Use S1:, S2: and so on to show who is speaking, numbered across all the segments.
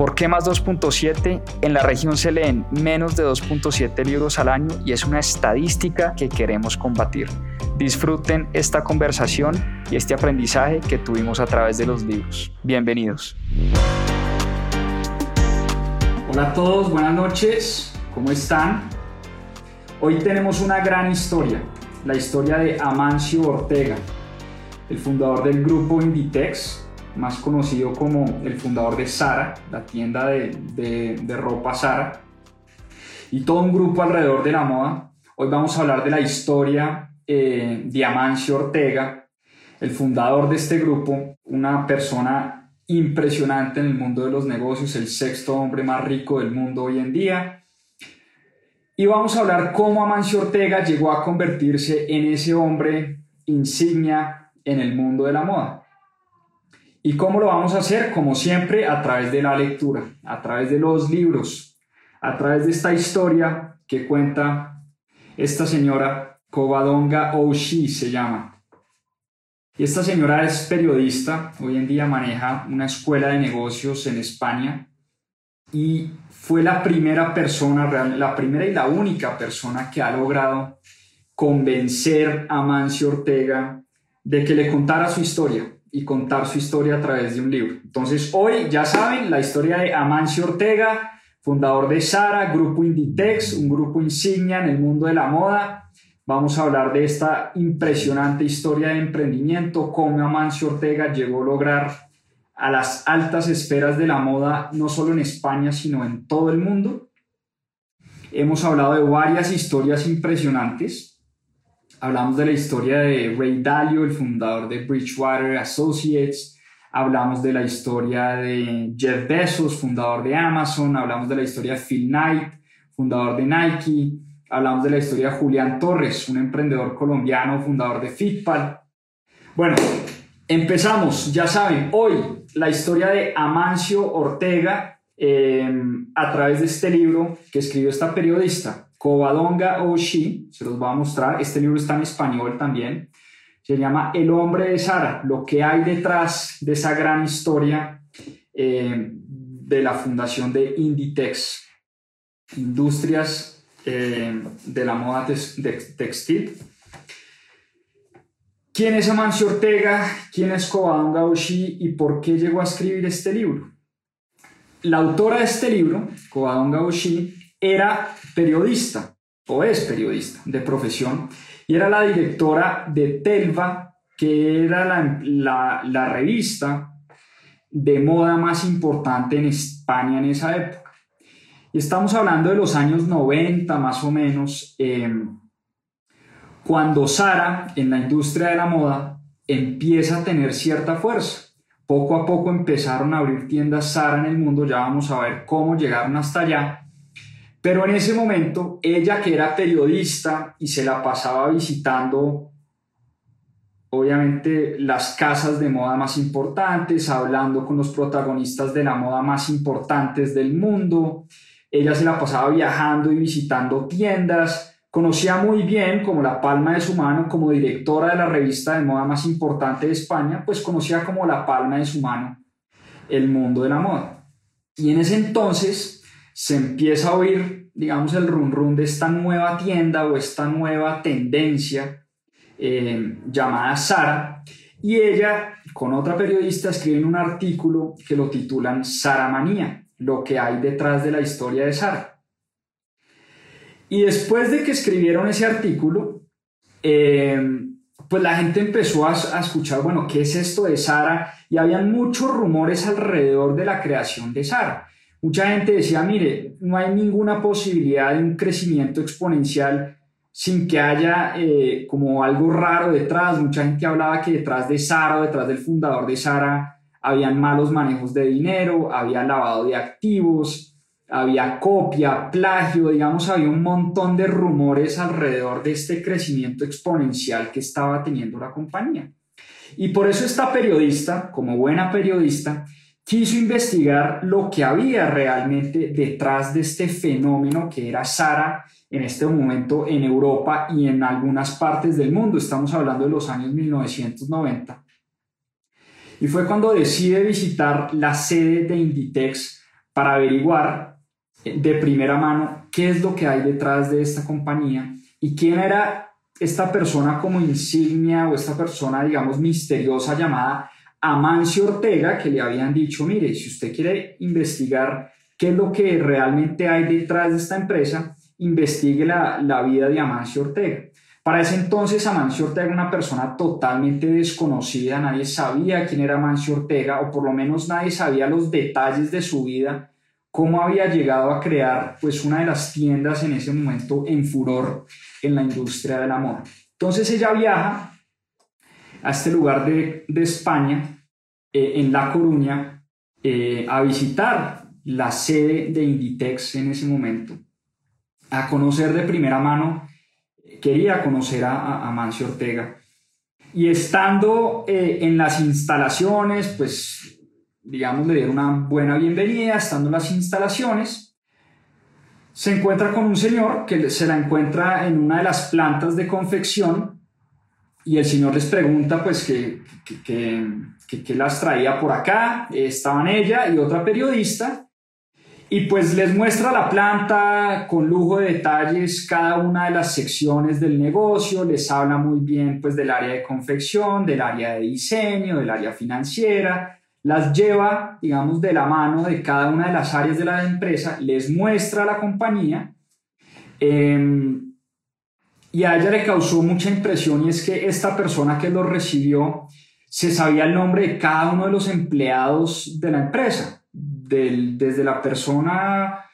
S1: ¿Por qué más 2.7? En la región se leen menos de 2.7 libros al año y es una estadística que queremos combatir. Disfruten esta conversación y este aprendizaje que tuvimos a través de los libros. Bienvenidos. Hola a todos, buenas noches. ¿Cómo están? Hoy tenemos una gran historia, la historia de Amancio Ortega, el fundador del grupo Inditex, más conocido como el fundador de Sara, la tienda de, de, ropa Sara, y todo un grupo alrededor de la moda. Hoy vamos a hablar de la historia eh, Diamancio Ortega, el fundador de este grupo, una persona impresionante en el mundo de los negocios, el sexto hombre más rico del mundo hoy en día. Y vamos a hablar cómo Amancio Ortega llegó a convertirse en ese hombre insignia en el mundo de la moda. ¿Y cómo lo vamos a hacer? Como siempre, a través de la lectura, a través de los libros, a través de esta historia que cuenta esta señora Covadonga Oshi se llama. Y esta señora es periodista, hoy en día maneja una escuela de negocios en España y fue la primera persona, la primera y la única persona que ha logrado convencer a Mancio Ortega de que le contara su historia y contar su historia a través de un libro. Entonces hoy ya saben la historia de Amancio Ortega, fundador de Sara, grupo Inditex, un grupo insignia en el mundo de la moda, Vamos a hablar de esta impresionante historia de emprendimiento, cómo Amancio Ortega llegó a lograr a las altas esferas de la moda, no solo en España, sino en todo el mundo. Hemos hablado de varias historias impresionantes. Hablamos de la historia de Ray Dalio, el fundador de Bridgewater Associates. Hablamos de la historia de Jeff Bezos, fundador de Amazon. Hablamos de la historia de Phil Knight, fundador de Nike hablamos de la historia de Julián Torres, un emprendedor colombiano, fundador de Fitpal. Bueno, empezamos, ya saben, hoy la historia de Amancio Ortega em, a través de este libro que escribió esta periodista, Covadonga Oshi, se los voy a mostrar, este libro está en español también, se llama El hombre de Sara, lo que hay detrás de esa gran historia em, de la fundación de Inditex, Industrias eh, de la moda textil. ¿Quién es Amancio Ortega? ¿Quién es Covadonga Oshii? ¿Y por qué llegó a escribir este libro? La autora de este libro, Covadonga Oshii, era periodista, o es periodista de profesión, y era la directora de Telva, que era la, la, revista de moda más importante en España en esa época. Y estamos hablando de los años 90 más o menos, em, cuando Sara en la industria de la moda empieza a tener cierta fuerza. Poco a poco empezaron a abrir tiendas Sara en el mundo, ya vamos a ver cómo llegaron hasta allá. Pero en ese momento, ella que era periodista y se la pasaba visitando, obviamente, las casas de moda más importantes, hablando con los protagonistas de la moda más importantes del mundo, ella se la pasaba viajando y visitando tiendas, conocía muy bien como la palma de su mano, como directora de la revista de moda más importante de España, pues conocía como la palma de su mano el mundo de la moda. Y en ese entonces se empieza a oír, digamos, el run run de esta nueva tienda o esta nueva tendencia eh, llamada Sara. Y ella, con otra periodista, escriben un artículo que lo titulan Sara Manía lo que hay detrás de la historia de Sara. Y después de que escribieron ese artículo, eh, pues la gente empezó a, a, escuchar, bueno, ¿qué es esto de Sara? Y habían muchos rumores alrededor de la creación de Sara. Mucha gente decía, mire, no hay ninguna posibilidad de un crecimiento exponencial sin que haya eh, como algo raro detrás. Mucha gente hablaba que detrás de Sara detrás del fundador de Sara habían malos manejos de dinero, había lavado de activos, había copia, plagio, digamos, había un montón de rumores alrededor de este crecimiento exponencial que estaba teniendo la compañía. Y por eso esta periodista, como buena periodista, quiso investigar lo que había realmente detrás de este fenómeno que era Sara en este momento en Europa y en algunas partes del mundo. Estamos hablando de los años 1990. Y fue cuando decide visitar la sede de Inditex para averiguar de primera mano qué es lo que hay detrás de esta compañía y quién era esta persona como insignia o esta persona, digamos, misteriosa llamada Amancio Ortega, que le habían dicho, mire, si usted quiere investigar qué es lo que realmente hay detrás de esta empresa, investigue la, la vida de Amancio Ortega. Para ese entonces Amancio Ortega era una persona totalmente desconocida, nadie sabía quién era Amancio Ortega, o por lo menos nadie sabía los detalles de su vida, cómo había llegado a crear pues una de las tiendas en ese momento en furor en la industria de la moda. Entonces ella viaja a este lugar de, España, eh, en La Coruña, eh, a visitar la sede de Inditex en ese momento, a conocer de primera mano, quería conocer a, a Mancio Ortega. Y estando eh, en las instalaciones, pues digamos, le dieron una buena bienvenida, estando en las instalaciones, se encuentra con un señor que se la encuentra en una de las plantas de confección y el señor les pregunta pues que, que, las traía por acá, estaban ella y otra periodista y pues les muestra la planta con lujo de detalles, cada una de las secciones del negocio, les habla muy bien pues del área de confección, del área de diseño, del área financiera, las lleva, digamos, de la mano de cada una de las áreas de la empresa, les muestra la compañía em, y a ella le causó mucha impresión y es que esta persona que lo recibió se sabía el nombre de cada uno de los empleados de la empresa, desde la persona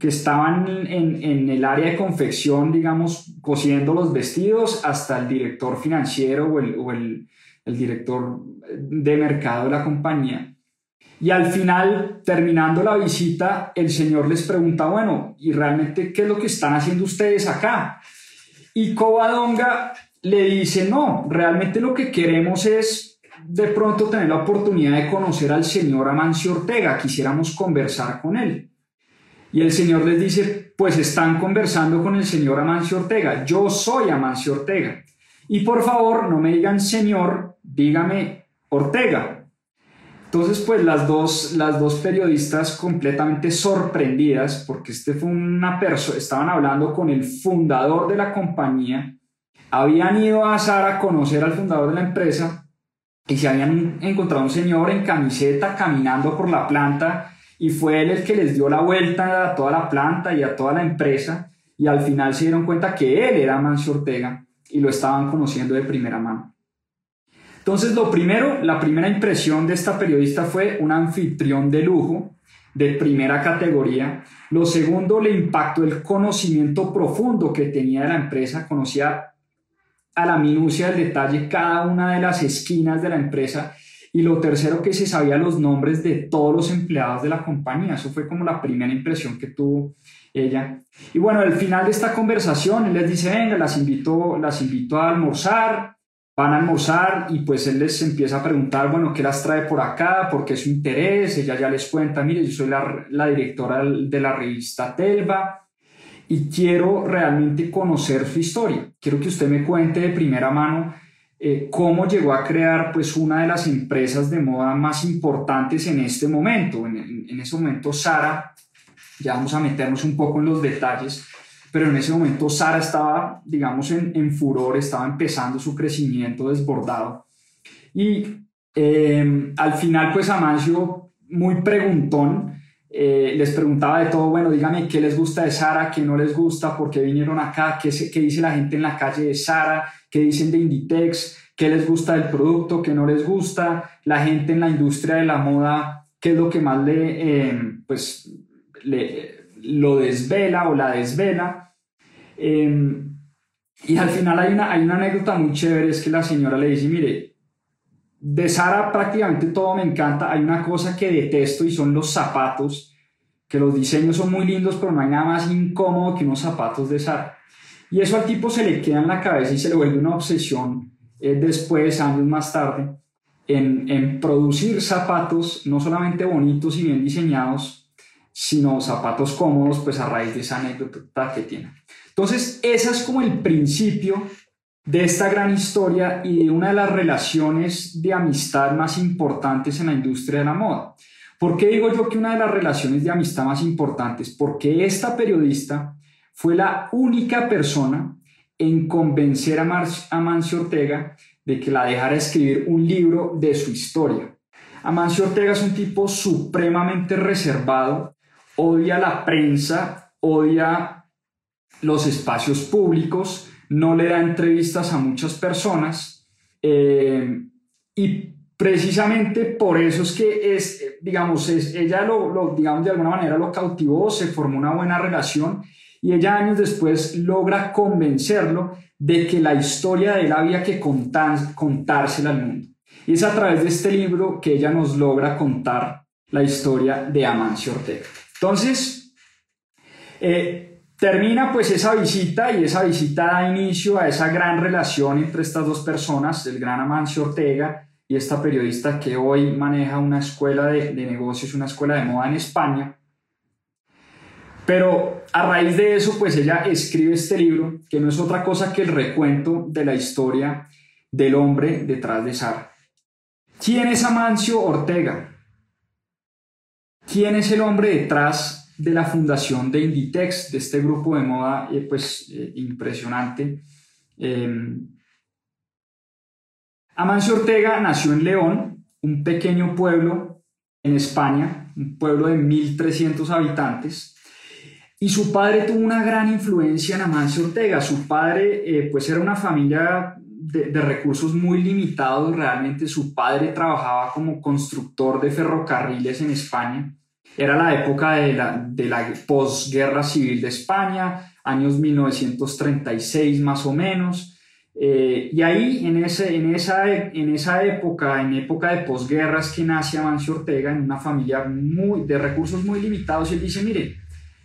S1: que estaban en, en, el área de confección, digamos, cosiendo los vestidos, hasta el director financiero o el, o el director de mercado de la compañía. Y al final, terminando la visita, el señor les pregunta, bueno, ¿y realmente qué es lo que están haciendo ustedes acá? Y Covadonga le dice, no, realmente lo que queremos es de pronto tener la oportunidad de conocer al señor Amancio Ortega, quisiéramos conversar con él. Y el señor les dice, pues están conversando con el señor Amancio Ortega, yo soy Amancio Ortega. Y por favor, no me digan señor, dígame Ortega. Entonces, pues las dos, las dos periodistas completamente sorprendidas, porque este fue una persona, estaban hablando con el fundador de la compañía, habían ido a Sara a conocer al fundador de la empresa y se habían encontrado un señor en camiseta caminando por la planta y fue él el que les dio la vuelta a toda la planta y a toda la empresa y al final se dieron cuenta que él era Mancio Ortega y lo estaban conociendo de primera mano. Entonces, lo primero, la primera impresión de esta periodista fue un anfitrión de lujo, de primera categoría. Lo segundo, le impactó el conocimiento profundo que tenía de la empresa, conocía a la minucia del detalle cada una de las esquinas de la empresa. Y lo tercero, que se sabía los nombres de todos los empleados de la compañía. Eso fue como la primera impresión que tuvo ella. Y bueno, al final de esta conversación, él les dice, venga, las invito, las invito a almorzar, van a almorzar y pues él les empieza a preguntar, bueno, ¿qué las trae por acá? ¿Por qué su interés? Ella ya les cuenta, mire, yo soy la, directora de la revista Telva y quiero realmente conocer su historia. Quiero que usted me cuente de primera mano eh, cómo llegó a crear pues una de las empresas de moda más importantes en este momento. En, en, en ese momento Sara ya vamos a meternos un poco en los detalles, pero en ese momento Sara estaba, digamos, en, en furor, estaba empezando su crecimiento desbordado. Y eh, al final, pues Amancio, muy preguntón, eh, les preguntaba de todo, bueno, dígame qué les gusta de Sara, qué no les gusta, por qué vinieron acá, qué, qué dice la gente en la calle de Sara, qué dicen de Inditex, qué les gusta del producto, qué no les gusta, la gente en la industria de la moda, qué es lo que más le, eh, pues, lo desvela o la desvela. Em, y al final hay una, hay una anécdota muy chévere, es que la señora le dice, mire, de Sara prácticamente todo me encanta, hay una cosa que detesto y son los zapatos. que los diseños son muy lindos, pero no hay nada más incómodo que unos zapatos de Sara. Y eso al tipo se le queda en la cabeza y se le vuelve una obsesión eh, después, años más tarde, en, en producir zapatos no solamente bonitos y bien diseñados, sino zapatos cómodos, pues a raíz de esa anécdota que tiene. Entonces, ese es como el principio de esta gran historia y de una de las relaciones de amistad más importantes en la industria de la moda. ¿Por qué digo yo que una de las relaciones de amistad más importantes? Porque esta periodista fue la única persona en convencer a, Amancio Ortega de que la dejara escribir un libro de su historia. Amancio Ortega es un tipo supremamente reservado, odia la prensa, odia los espacios públicos, no le da entrevistas a muchas personas eh, y precisamente por eso es que es, digamos, es, ella lo, digamos, de alguna manera lo cautivó, se formó una buena relación y ella años después logra convencerlo de que la historia de él había que contar, contársela al mundo. Y es a través de este libro que ella nos logra contar la historia de Amancio Ortega. Entonces, eh, termina pues esa visita y esa visita da inicio a esa gran relación entre estas dos personas, el gran Amancio Ortega y esta periodista que hoy maneja una escuela de, negocios, una escuela de moda en España. Pero a raíz de eso, pues ella escribe este libro, que no es otra cosa que el recuento de la historia del hombre detrás de Sara. ¿Quién es Amancio Ortega? ¿Quién es el hombre detrás de la fundación de Inditex, de este grupo de moda eh, pues, eh, impresionante? Em, Amancio Ortega nació en León, un pequeño pueblo en España, un pueblo de 1.300 habitantes, y su padre tuvo una gran influencia en Amancio Ortega. Su padre, eh, pues era una familia de, recursos muy limitados, realmente su padre trabajaba como constructor de ferrocarriles en España. Era la época de la, de la posguerra civil de España, años 1936 más o menos. Eh, y ahí, en, ese, en, esa, en esa época, en época de posguerras, que nace Amancio Ortega en una familia muy, de recursos muy limitados, y él dice, mire,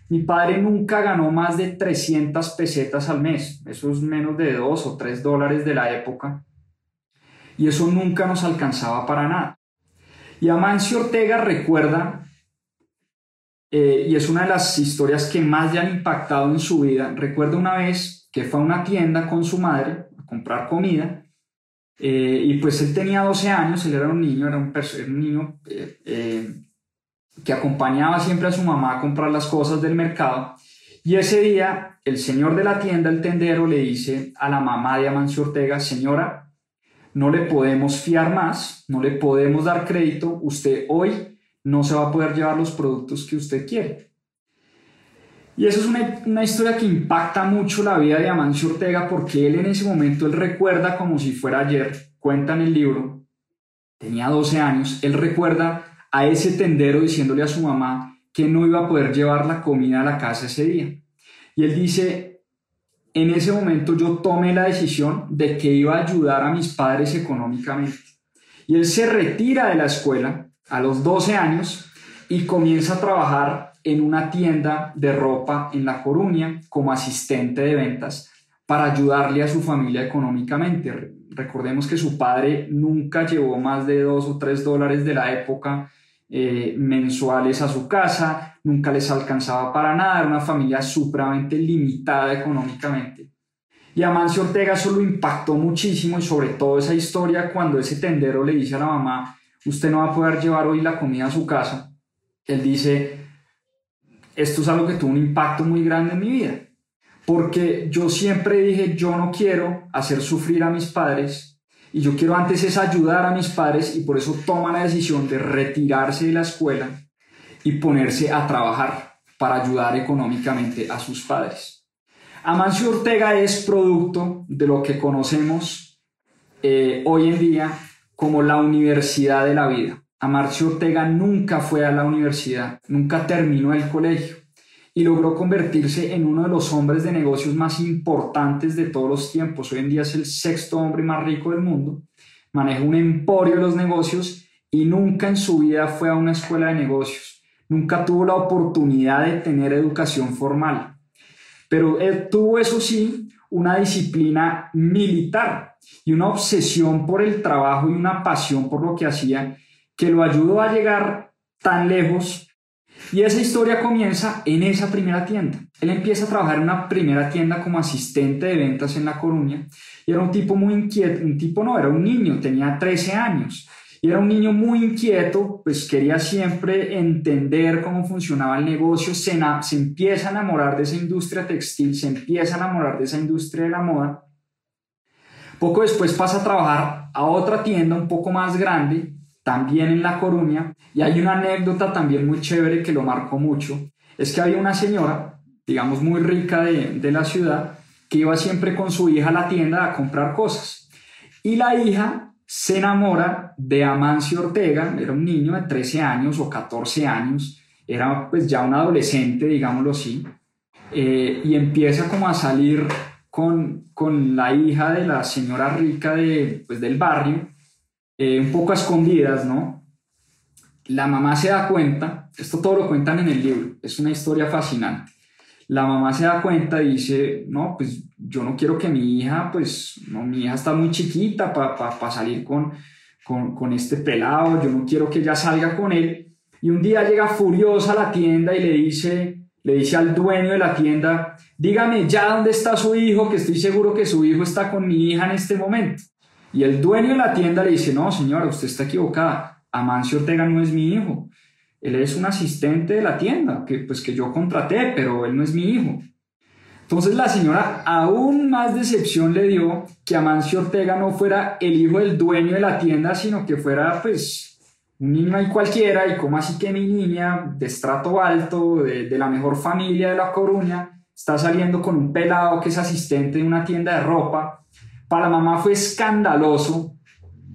S1: mi padre nunca ganó más de 300 pesetas al mes, eso es menos de 2 o 3 dólares de la época, y eso nunca nos alcanzaba para nada. Y Amancio Ortega recuerda, eh, y es una de las historias que más le han impactado en su vida, recuerda una vez que fue a una tienda con su madre, comprar comida. Eh, y pues él tenía 12 años, él era un niño, era un, niño eh, eh, que acompañaba siempre a su mamá a comprar las cosas del mercado. Y ese día el señor de la tienda, el tendero, le dice a la mamá de Amancio Ortega, señora, no le podemos fiar más, no le podemos dar crédito, usted hoy no se va a poder llevar los productos que usted quiere. Y eso es una, una, historia que impacta mucho la vida de Amancio Ortega porque él en ese momento, él recuerda como si fuera ayer, cuenta en el libro, tenía 12 años, él recuerda a ese tendero diciéndole a su mamá que no iba a poder llevar la comida a la casa ese día. Y él dice, en ese momento yo tomé la decisión de que iba a ayudar a mis padres económicamente. Y él se retira de la escuela a los 12 años y comienza a trabajar en una tienda de ropa en La Coruña como asistente de ventas para ayudarle a su familia económicamente. Recordemos que su padre nunca llevó más de dos o tres dólares de la época eh, mensuales a su casa, nunca les alcanzaba para nada, era una familia supremamente limitada económicamente. Y a Mancio Ortega eso lo impactó muchísimo y sobre todo esa historia cuando ese tendero le dice a la mamá, usted no va a poder llevar hoy la comida a su casa. Él dice, esto es algo que tuvo un impacto muy grande en mi vida, porque yo siempre dije, yo no quiero hacer sufrir a mis padres y yo quiero antes es ayudar a mis padres y por eso toma la decisión de retirarse de la escuela y ponerse a trabajar para ayudar económicamente a sus padres. Amancio Ortega es producto de lo que conocemos eh, hoy en día como la universidad de la vida. Amarcio Ortega nunca fue a la universidad, nunca terminó el colegio y logró convertirse en uno de los hombres de negocios más importantes de todos los tiempos. Hoy en día es el sexto hombre más rico del mundo, maneja un emporio de los negocios y nunca en su vida fue a una escuela de negocios. nunca tuvo la oportunidad de tener educación formal, pero él tuvo, eso sí, una disciplina militar y una obsesión por el trabajo y una pasión por lo que hacía que lo ayudó a llegar tan lejos. Y esa historia comienza en esa primera tienda. Él empieza a trabajar en una primera tienda como asistente de ventas en La Coruña y era un tipo muy inquieto, un tipo no, era un niño, tenía 13 años y era un niño muy inquieto, pues quería siempre entender cómo funcionaba el negocio, se, se empieza a enamorar de esa industria textil, se empieza a enamorar de esa industria de la moda. Poco después pasa a trabajar a otra tienda un poco más grande, también en La Coruña, y hay una anécdota también muy chévere que lo marcó mucho, es que había una señora, digamos muy rica de, de la ciudad, que iba siempre con su hija a la tienda a comprar cosas. Y la hija se enamora de Amancio Ortega, era un niño de 13 años o 14 años, era pues ya un adolescente, digámoslo así, eh, y empieza como a salir con, con, la hija de la señora rica de, pues, del barrio, eh, un poco a escondidas, ¿no? La mamá se da cuenta, esto todo lo cuentan en el libro, es una historia fascinante la mamá se da cuenta y dice, no, pues yo no quiero que mi hija, pues no, mi hija está muy chiquita para salir con, con, con, este pelado, yo no quiero que ella salga con él. Y un día llega furiosa a la tienda y le dice, le dice al dueño de la tienda, dígame ya dónde está su hijo, que estoy seguro que su hijo está con mi hija en este momento. Y el dueño de la tienda le dice, no señora, usted está equivocada, Amancio Ortega no es mi hijo él es un asistente de la tienda que, pues, que yo contraté, pero él no es mi hijo. Entonces la señora aún más decepción le dio que Amancio Ortega no fuera el hijo del dueño de la tienda, sino que fuera pues un niño ahí cualquiera y como así que mi niña de estrato alto, de, la mejor familia de La Coruña, está saliendo con un pelado que es asistente de una tienda de ropa. Para la mamá fue escandaloso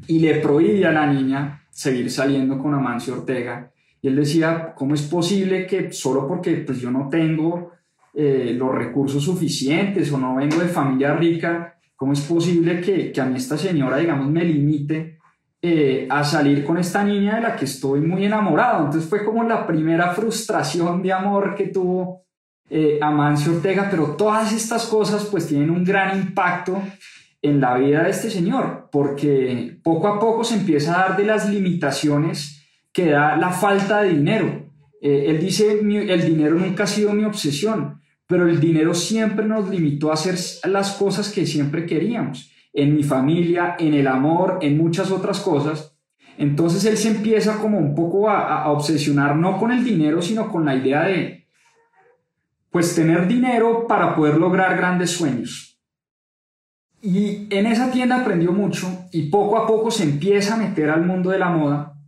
S1: y le prohibía a la niña seguir saliendo con Amancio Ortega y él decía, ¿cómo es posible que solo porque pues, yo no tengo eh, los recursos suficientes o no vengo de familia rica, cómo es posible que, que a mí esta señora, digamos, me limite eh, a salir con esta niña de la que estoy muy enamorado? Entonces fue como la primera frustración de amor que tuvo eh, Amancio Ortega, pero todas estas cosas pues tienen un gran impacto en la vida de este señor, porque poco a poco se empieza a dar de las limitaciones que da la falta de dinero. Eh, él dice, el dinero nunca ha sido mi obsesión, pero el dinero siempre nos limitó a hacer las cosas que siempre queríamos, en mi familia, en el amor, en muchas otras cosas. Entonces él se empieza como un poco a, a obsesionar no con el dinero, sino con la idea de, pues, tener dinero para poder lograr grandes sueños. Y en esa tienda aprendió mucho y poco a poco se empieza a meter al mundo de la moda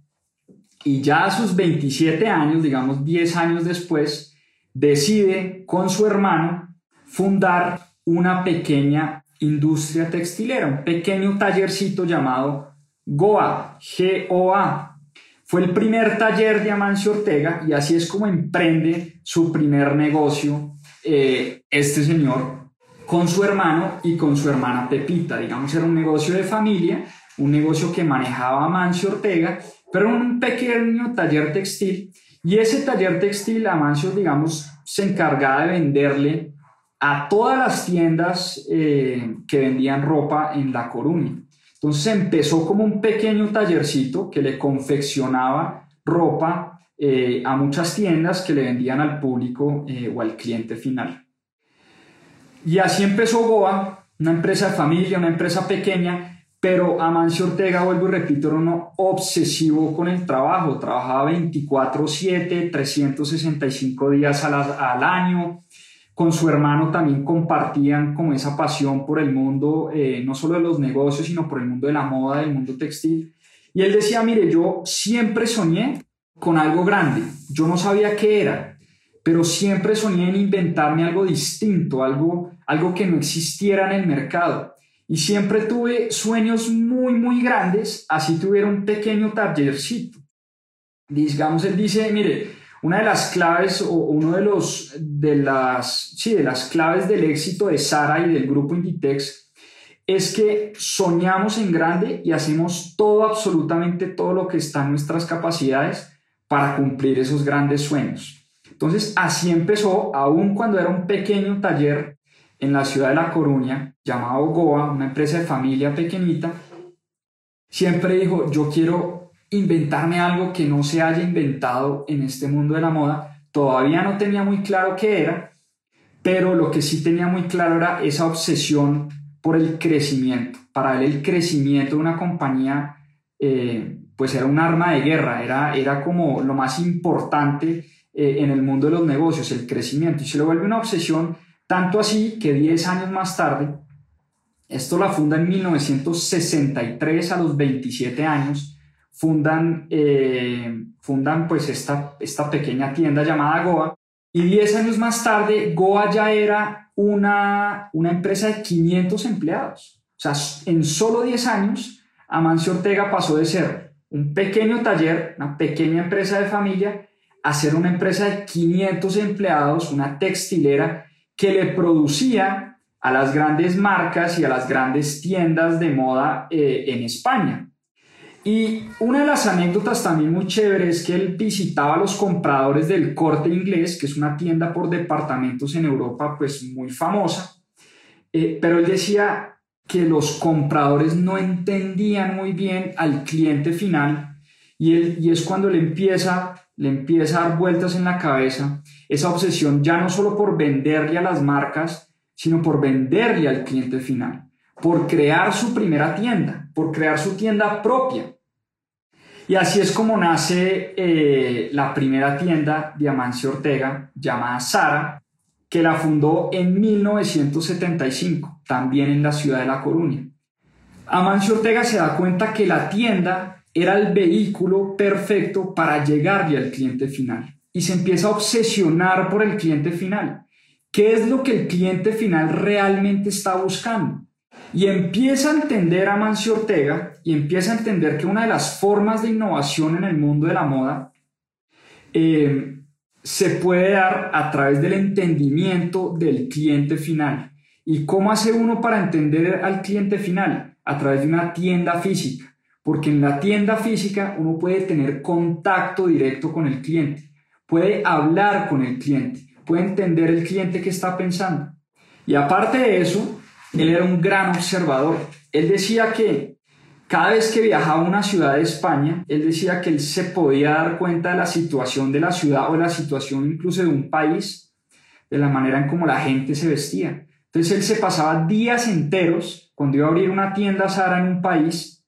S1: y ya a sus 27 años, digamos 10 años después, decide con su hermano fundar una pequeña industria textilera, un pequeño tallercito llamado GOA, G-O-A. Fue el primer taller de Amancio Ortega y así es como emprende su primer negocio eh, este señor con su hermano y con su hermana Pepita. Digamos, era un negocio de familia, un negocio que manejaba Amancio Ortega pero un pequeño taller textil y ese taller textil Amancio, digamos, se encargaba de venderle a todas las tiendas eh, que vendían ropa en La Coruña. Entonces empezó como un pequeño tallercito que le confeccionaba ropa eh, a muchas tiendas que le vendían al público eh, o al cliente final. Y así empezó Goa, una empresa de familia, una empresa pequeña, pero Amancio Ortega, vuelvo y repito, era uno obsesivo con el trabajo. Trabajaba 24/7, 365 días al, año. Con su hermano también compartían como esa pasión por el mundo, eh, no solo de los negocios, sino por el mundo de la moda, del mundo textil. Y él decía, mire, yo siempre soñé con algo grande. Yo no sabía qué era, pero siempre soñé en inventarme algo distinto, algo, algo que no existiera en el mercado. Y siempre tuve sueños muy, muy grandes, así tuviera un pequeño tallercito. Digamos, él dice, mire, una de las claves o uno de los de las sí, de las claves del éxito de Sara y del grupo Inditex es que soñamos en grande y hacemos todo absolutamente todo lo que está en nuestras capacidades para cumplir esos grandes sueños. Entonces así empezó, aún cuando era un pequeño taller en la ciudad de La Coruña, llamado Goa, una empresa de familia pequeñita, siempre dijo, yo quiero inventarme algo que no se haya inventado en este mundo de la moda. Todavía no tenía muy claro qué era, pero lo que sí tenía muy claro era esa obsesión por el crecimiento. Para él el crecimiento de una compañía eh, pues era un arma de guerra, era, era como lo más importante eh, en el mundo de los negocios, el crecimiento. Y se lo vuelve una obsesión tanto así que 10 años más tarde, esto la funda en 1963 a los 27 años, fundan, eh, fundan pues esta, esta pequeña tienda llamada Goa y 10 años más tarde Goa ya era una, una empresa de 500 empleados. O sea, en solo 10 años Amancio Ortega pasó de ser un pequeño taller, una pequeña empresa de familia, a ser una empresa de 500 empleados, una textilera que le producía a las grandes marcas y a las grandes tiendas de moda eh, en España. Y una de las anécdotas también muy chéveres es que él visitaba a los compradores del Corte Inglés, que es una tienda por departamentos en Europa pues muy famosa, eh, pero él decía que los compradores no entendían muy bien al cliente final y, él, y es cuando le empieza le empieza a dar vueltas en la cabeza esa obsesión ya no solo por venderle a las marcas, sino por venderle al cliente final, por crear su primera tienda, por crear su tienda propia. Y así es como nace eh, la primera tienda de Amancio Ortega, llamada Sara, que la fundó en 1975, también en la ciudad de La Coruña. Amancio Ortega se da cuenta que la tienda era el vehículo perfecto para llegarle al cliente final y se empieza a obsesionar por el cliente final. ¿Qué es lo que el cliente final realmente está buscando? Y empieza a entender a Mancio Ortega y empieza a entender que una de las formas de innovación en el mundo de la moda eh, se puede dar a través del entendimiento del cliente final. ¿Y cómo hace uno para entender al cliente final? A través de una tienda física porque en la tienda física uno puede tener contacto directo con el cliente, puede hablar con el cliente, puede entender el cliente que está pensando. Y aparte de eso, él era un gran observador. Él decía que cada vez que viajaba a una ciudad de España, él decía que él se podía dar cuenta de la situación de la ciudad o de la situación incluso de un país, de la manera en cómo la gente se vestía. Entonces él se pasaba días enteros cuando iba a abrir una tienda Sara en un país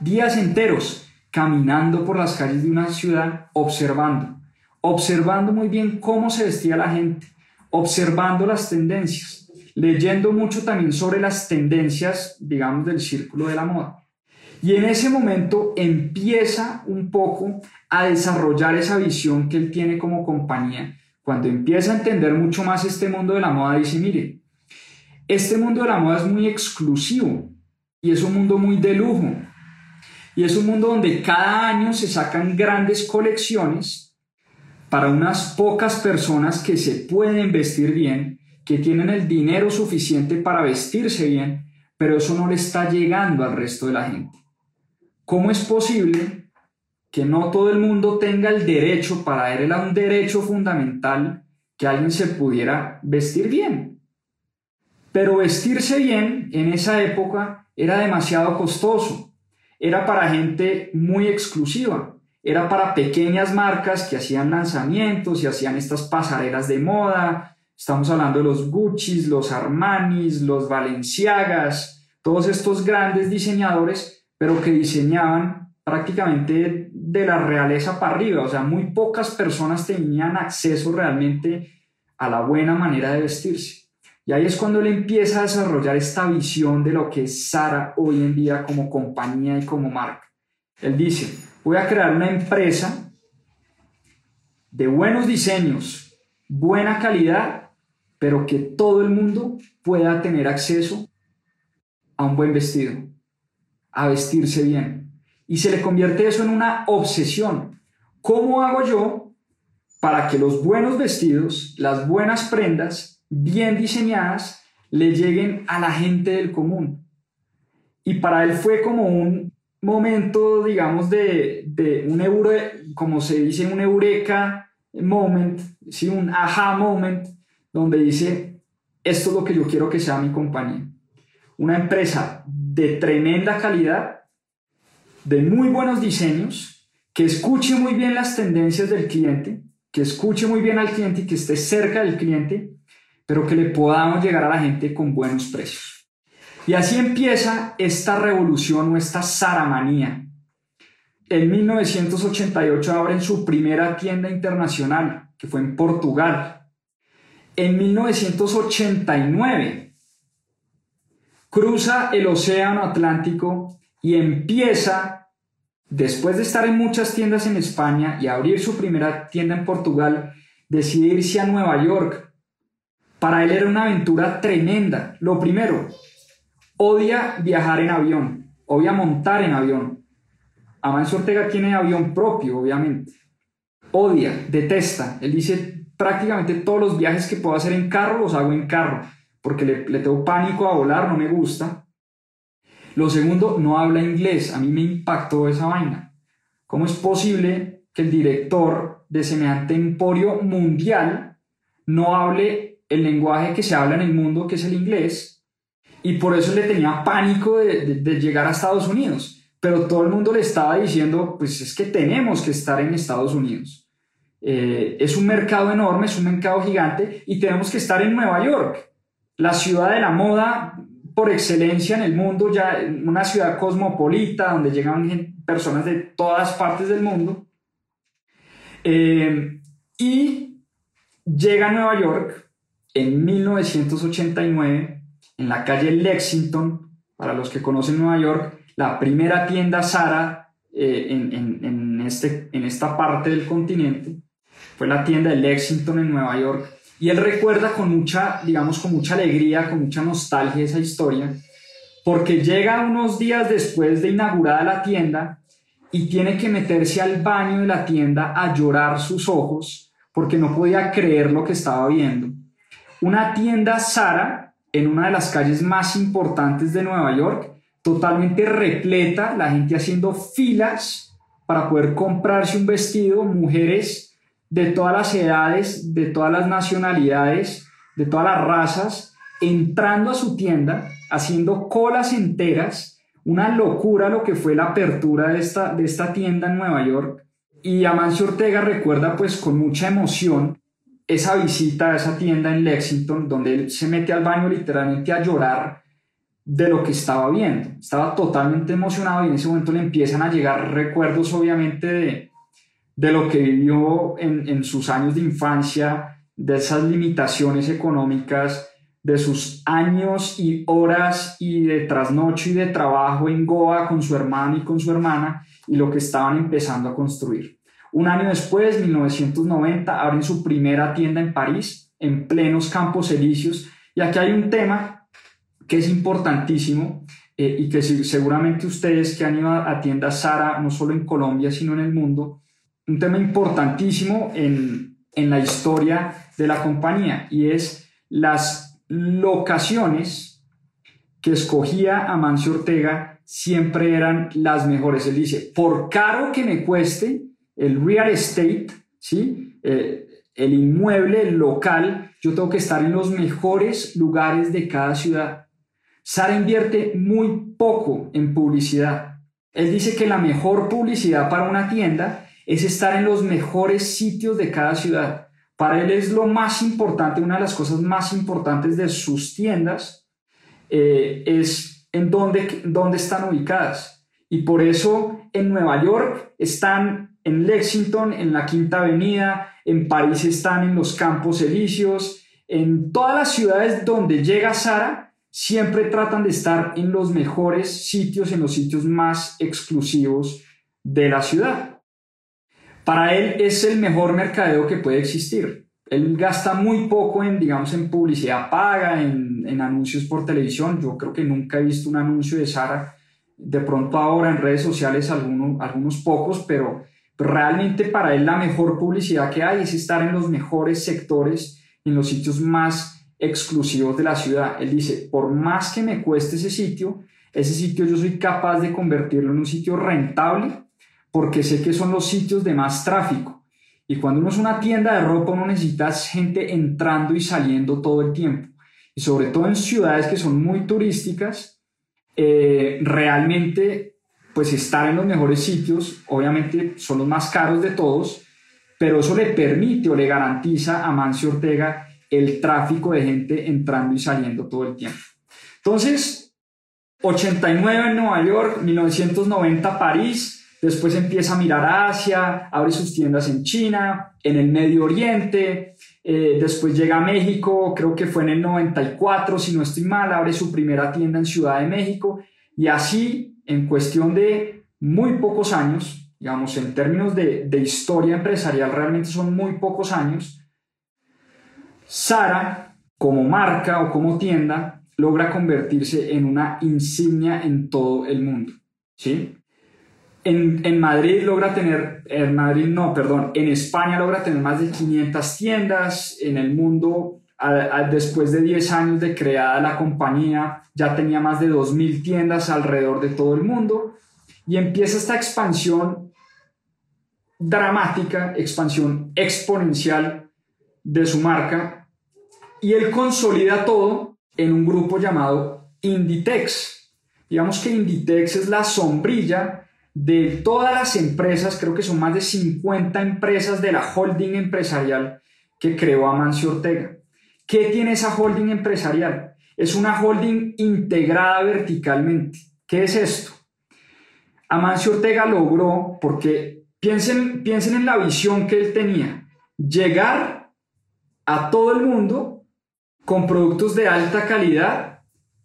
S1: días enteros caminando por las calles de una ciudad observando, observando muy bien cómo se vestía la gente, observando las tendencias, leyendo mucho también sobre las tendencias, digamos, del círculo de la moda. Y en ese momento empieza un poco a desarrollar esa visión que él tiene como compañía. Cuando empieza a entender mucho más este mundo de la moda, dice, mire, este mundo de la moda es muy exclusivo y es un mundo muy de lujo y es un mundo donde cada año se sacan grandes colecciones para unas pocas personas que se pueden vestir bien, que tienen el dinero suficiente para vestirse bien, pero eso no le está llegando al resto de la gente. ¿Cómo es posible que no todo el mundo tenga el derecho, para él era un derecho fundamental, que alguien se pudiera vestir bien? Pero vestirse bien en esa época era demasiado costoso era para gente muy exclusiva, era para pequeñas marcas que hacían lanzamientos y hacían estas pasarelas de moda. Estamos hablando de los Gucci's, los Armani's, los Valenciagas, todos estos grandes diseñadores, pero que diseñaban prácticamente de la realeza para arriba, o sea, muy pocas personas tenían acceso realmente a la buena manera de vestirse. Y ahí es cuando él empieza a desarrollar esta visión de lo que es Sara hoy en día como compañía y como marca. Él dice, voy a crear una empresa de buenos diseños, buena calidad, pero que todo el mundo pueda tener acceso a un buen vestido, a vestirse bien. Y se le convierte eso en una obsesión. ¿Cómo hago yo para que los buenos vestidos, las buenas prendas, bien diseñadas le lleguen a la gente del común. Y para él fue como un, momento, digamos, de, de un euro, como se dice, un eureka moment, ¿sí? un aha moment, donde dice, esto es lo que yo quiero que sea mi compañía. Una empresa de tremenda calidad, de muy buenos diseños, que escuche muy bien las tendencias del cliente, que escuche muy bien al cliente y que esté cerca del cliente, pero que le podamos llegar a la gente con buenos precios. Y así empieza esta revolución o esta zaramanía. En 1988 abren su primera tienda internacional, que fue en Portugal. En 1989 cruza el Océano Atlántico y empieza, después de estar en muchas tiendas en España y abrir su primera tienda en Portugal, decide irse a Nueva York. Para él era una aventura tremenda. Lo primero, odia viajar en avión, odia montar en avión. Amancio Ortega tiene avión propio, obviamente. Odia, detesta. Él dice prácticamente todos los viajes que puedo hacer en carro los hago en carro, porque le, le tengo pánico a volar, no me gusta. Lo segundo, no habla inglés. A mí me impactó esa vaina. ¿Cómo es posible que el director de semejante emporio mundial no hable el lenguaje que se habla en el mundo, que es el inglés, y por eso le tenía pánico de, llegar a Estados Unidos. Pero todo el mundo le estaba diciendo, pues es que tenemos que estar en Estados Unidos. Eh, es un mercado enorme, es un mercado gigante y tenemos que estar en Nueva York, la ciudad de la moda por excelencia en el mundo, ya una ciudad cosmopolita donde llegan personas de todas partes del mundo. Eh, y llega a Nueva York en 1989 en la calle Lexington, para los que conocen Nueva York, la primera tienda Zara eh, en, este, en esta parte del continente. Fue la tienda de Lexington en Nueva York. Y él recuerda con mucha, digamos, con mucha alegría, con mucha nostalgia esa historia, porque llega unos días después de inaugurada la tienda y tiene que meterse al baño de la tienda a llorar sus ojos porque no podía creer lo que estaba viendo. Una tienda Zara en una de las calles más importantes de Nueva York, totalmente repleta, la gente haciendo filas para poder comprarse un vestido, mujeres de todas las edades, de todas las nacionalidades, de todas las razas, entrando a su tienda, haciendo colas enteras, una locura lo que fue la apertura de esta, de esta tienda en Nueva York. Y Amancio Ortega recuerda pues con mucha emoción esa visita a esa tienda en Lexington, donde él se mete al baño literalmente a llorar de lo que estaba viendo. Estaba totalmente emocionado y en ese momento le empiezan a llegar recuerdos obviamente de, de lo que vivió en, en sus años de infancia, de esas limitaciones económicas, de sus años y horas y de trasnocho y de trabajo en Goa con su hermano y con su hermana y lo que estaban empezando a construir. Un año después, 1990, abren su primera tienda en París, en plenos campos elíseos. Y aquí hay un tema que es importantísimo eh, y que seguramente ustedes que han ido a tiendas Sara, no solo en Colombia, sino en el mundo, un tema importantísimo en, en la historia de la compañía y es las locaciones que escogía Amancio Ortega siempre eran las mejores. Él dice, por caro que me cueste, el real estate, ¿sí? Eh, el inmueble local, yo tengo que estar en los mejores lugares de cada ciudad. Sara invierte muy poco en publicidad. Él dice que la mejor publicidad para una tienda es estar en los mejores sitios de cada ciudad. Para él es lo más importante, una de las cosas más importantes de sus tiendas eh, es en dónde, dónde están ubicadas. Y por eso en Nueva York están en Lexington, en la Quinta Avenida, en París están en los Campos Elíseos, en todas las ciudades donde llega Sara, siempre tratan de estar en los mejores sitios, en los sitios más exclusivos de la ciudad. Para él es el mejor mercadeo que puede existir. Él gasta muy poco en, digamos, en publicidad paga, en, en anuncios por televisión. Yo creo que nunca he visto un anuncio de Sara. De pronto ahora en redes sociales algunos, algunos pocos, pero realmente para él la mejor publicidad que hay es estar en los mejores sectores, en los sitios más exclusivos de la ciudad. Él dice, por más que me cueste ese sitio, ese sitio yo soy capaz de convertirlo en un sitio rentable porque sé que son los sitios de más tráfico. Y cuando uno es una tienda de ropa, uno necesita gente entrando y saliendo todo el tiempo. Y sobre todo en ciudades que son muy turísticas, eh, realmente, pues estar en los mejores sitios, obviamente son los más caros de todos, pero eso le permite o le garantiza a Mancio Ortega el tráfico de gente entrando y saliendo todo el tiempo. Entonces, 89 en Nueva York, 1990 París, Después empieza a mirar a Asia, abre sus tiendas en China, en el Medio Oriente, eh, después llega a México, creo que fue en el 94, si no estoy mal, abre su primera tienda en Ciudad de México y así, en cuestión de muy pocos años, digamos, en términos de, de historia empresarial, realmente son muy pocos años, Sara, como marca o como tienda, logra convertirse en una insignia en todo el mundo. ¿sí? En, Madrid logra tener, en Madrid no, perdón, en España logra tener más de 500 tiendas, en el mundo después de 10 años de creada la compañía ya tenía más de 2.000 tiendas alrededor de todo el mundo y empieza esta expansión dramática, expansión exponencial de su marca y él consolida todo en un grupo llamado Inditex. Digamos que Inditex es la sombrilla de todas las empresas, creo que son más de 50 empresas de la holding empresarial que creó Amancio Ortega. ¿Qué tiene esa holding empresarial? Es una holding integrada verticalmente. ¿Qué es esto? Amancio Ortega logró, porque piensen, piensen en la visión que él tenía, llegar a todo el mundo con productos de alta calidad,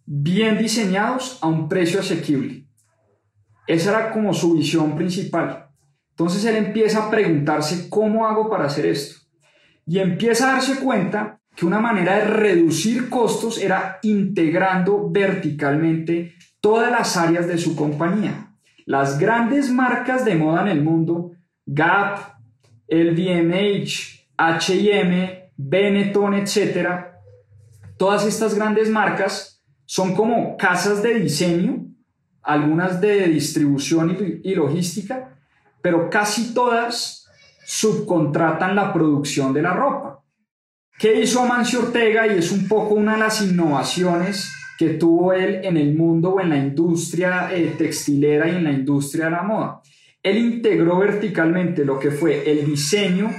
S1: bien diseñados a un precio asequible. Esa era como su visión principal. Entonces él empieza a preguntarse cómo hago para hacer esto. Y empieza a darse cuenta que una manera de reducir costos era integrando verticalmente todas las áreas de su compañía. Las grandes marcas de moda en el mundo, Gap, LVMH, H&M, Benetton, etc., todas estas grandes marcas son como casas de diseño algunas de distribución y, logística, pero casi todas subcontratan la producción de la ropa. ¿Qué hizo Amancio Ortega? Y es un poco una de las innovaciones que tuvo él en el mundo o en la industria eh, textilera y en la industria de la moda. Él integró verticalmente lo que fue el diseño,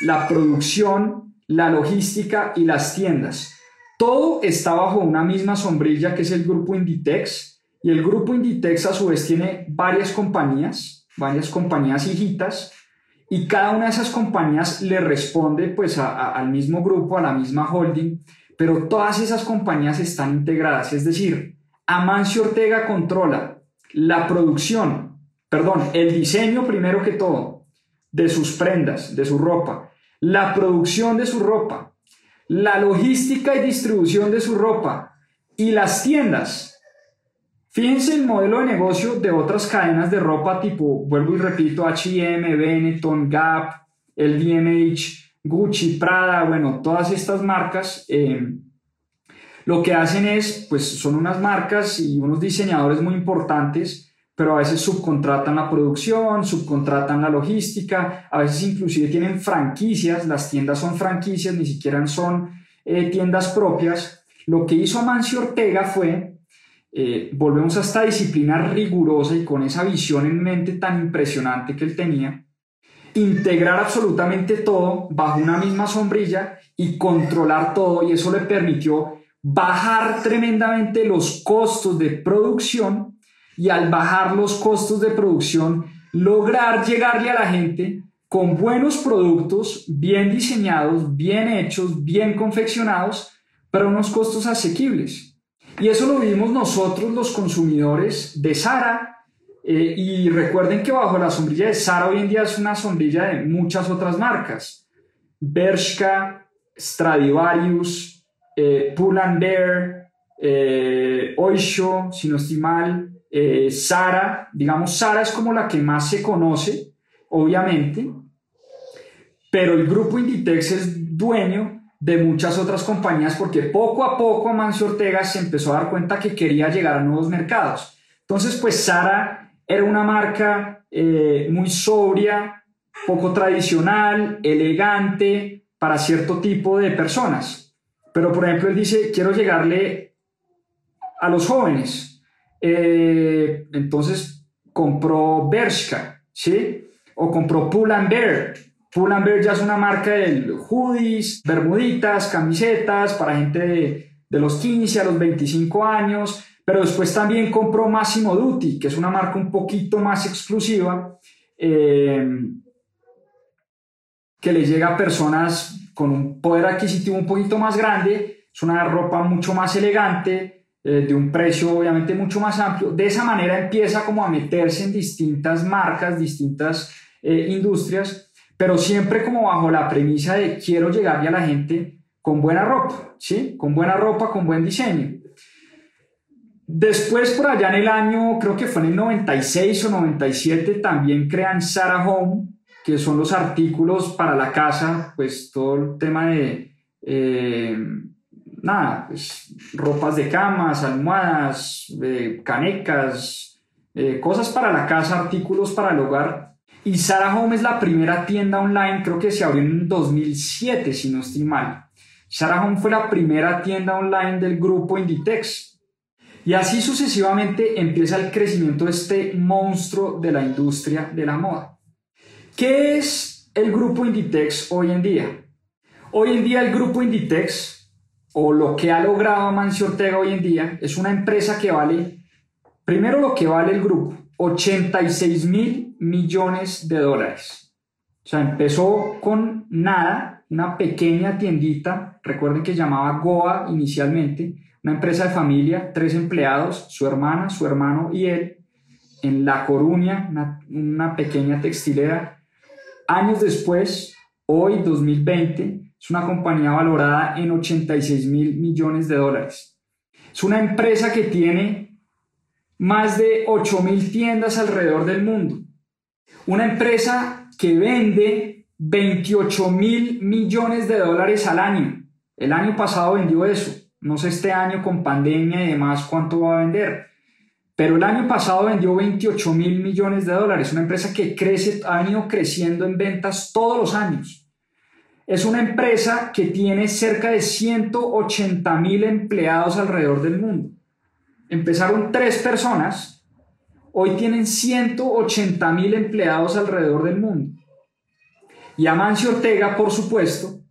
S1: la producción, la logística y las tiendas. Todo está bajo una misma sombrilla que es el grupo Inditex, y el grupo Inditex a su vez tiene varias compañías, varias compañías hijitas, y cada una de esas compañías le responde pues al mismo grupo, a la misma holding, pero todas esas compañías están integradas, es decir, Amancio Ortega controla la producción, perdón, el diseño primero que todo de sus prendas, de su ropa, la producción de su ropa, la logística y distribución de su ropa y las tiendas Fíjense el modelo de negocio de otras cadenas de ropa tipo, vuelvo y repito, H&M, Benetton, Gap, LVMH, Gucci, Prada, bueno, todas estas marcas, eh, lo que hacen es, pues son unas marcas y unos diseñadores muy importantes, pero a veces subcontratan la producción, subcontratan la logística, a veces inclusive tienen franquicias, las tiendas son franquicias, ni siquiera son eh, tiendas propias. Lo que hizo Amancio Ortega fue eh, volvemos a esta disciplina rigurosa y con esa visión en mente tan impresionante que él tenía, integrar absolutamente todo bajo una misma sombrilla y controlar todo y eso le permitió bajar tremendamente los costos de producción y al bajar los costos de producción lograr llegarle a la gente con buenos productos bien diseñados, bien hechos, bien confeccionados, pero unos costos asequibles. Y eso lo vimos nosotros los consumidores de Sara. Eh, y recuerden que bajo la sombrilla de Sara hoy en día es una sombrilla de muchas otras marcas. Bershka, Stradivarius, eh, Bear, eh, Oisho, si no estoy mal, eh, Sara. Digamos, Sara es como la que más se conoce, obviamente. Pero el grupo Inditex es dueño de muchas otras compañías porque poco a poco Amancio Ortega se empezó a dar cuenta que quería llegar a nuevos mercados. Entonces, pues Sara era una marca eh, muy sobria, poco tradicional, elegante para cierto tipo de personas. Pero, por ejemplo, él dice, quiero llegarle a los jóvenes. Eh, entonces compró Bershka, ¿sí? O compró Pull and Bear. Pull and Bear ya es una marca de hoodies, bermuditas, camisetas para gente de, de los 15 a los 25 años. Pero después también compró Massimo Dutti, que es una marca un poquito más exclusiva, eh, que le llega a personas con un poder adquisitivo un poquito más grande. Es una ropa mucho más elegante, eh, de un precio obviamente mucho más amplio. De esa manera empieza como a meterse en distintas marcas, distintas eh, industrias, pero siempre como bajo la premisa de quiero llegarle a la gente con buena ropa, ¿sí? Con buena ropa, con buen diseño. Después, por allá en el año, creo que fue en el 96 o 97, también crean Sarah Home, que son los artículos para la casa, pues todo el tema de, eh, nada, pues, ropas de camas, almohadas, canecas, eh, cosas para la casa, artículos para el hogar. Y Sarah Home es la primera tienda online, creo que se abrió en 2007, si no estoy mal. Sarah Home fue la primera tienda online del grupo Inditex y así sucesivamente empieza el crecimiento de este monstruo de la industria de la moda. ¿Qué es el grupo Inditex hoy en día? Hoy en día el grupo Inditex, o lo que ha logrado Amancio Ortega hoy en día, es una empresa que vale, primero lo que vale el grupo, 86 mil millones de dólares. O sea, empezó con nada, una pequeña tiendita, recuerden que llamaba Goa inicialmente, una empresa de familia, tres empleados, su hermana, su hermano y él, en La Coruña, una, pequeña textilera. Años después, hoy 2020, es una compañía valorada en 86 mil millones de dólares. Es una empresa que tiene más de 8 mil tiendas alrededor del mundo. Una empresa que vende 28 mil millones de dólares al año. El año pasado vendió eso. No sé este año con pandemia y demás cuánto va a vender. Pero el año pasado vendió 28 mil millones de dólares. Una empresa que crece, ha ido creciendo en ventas todos los años. Es una empresa que tiene cerca de 180 mil empleados alrededor del mundo. Empezaron tres personas, hoy tienen 180 mil empleados alrededor del mundo. Y Amancio Ortega, por supuesto,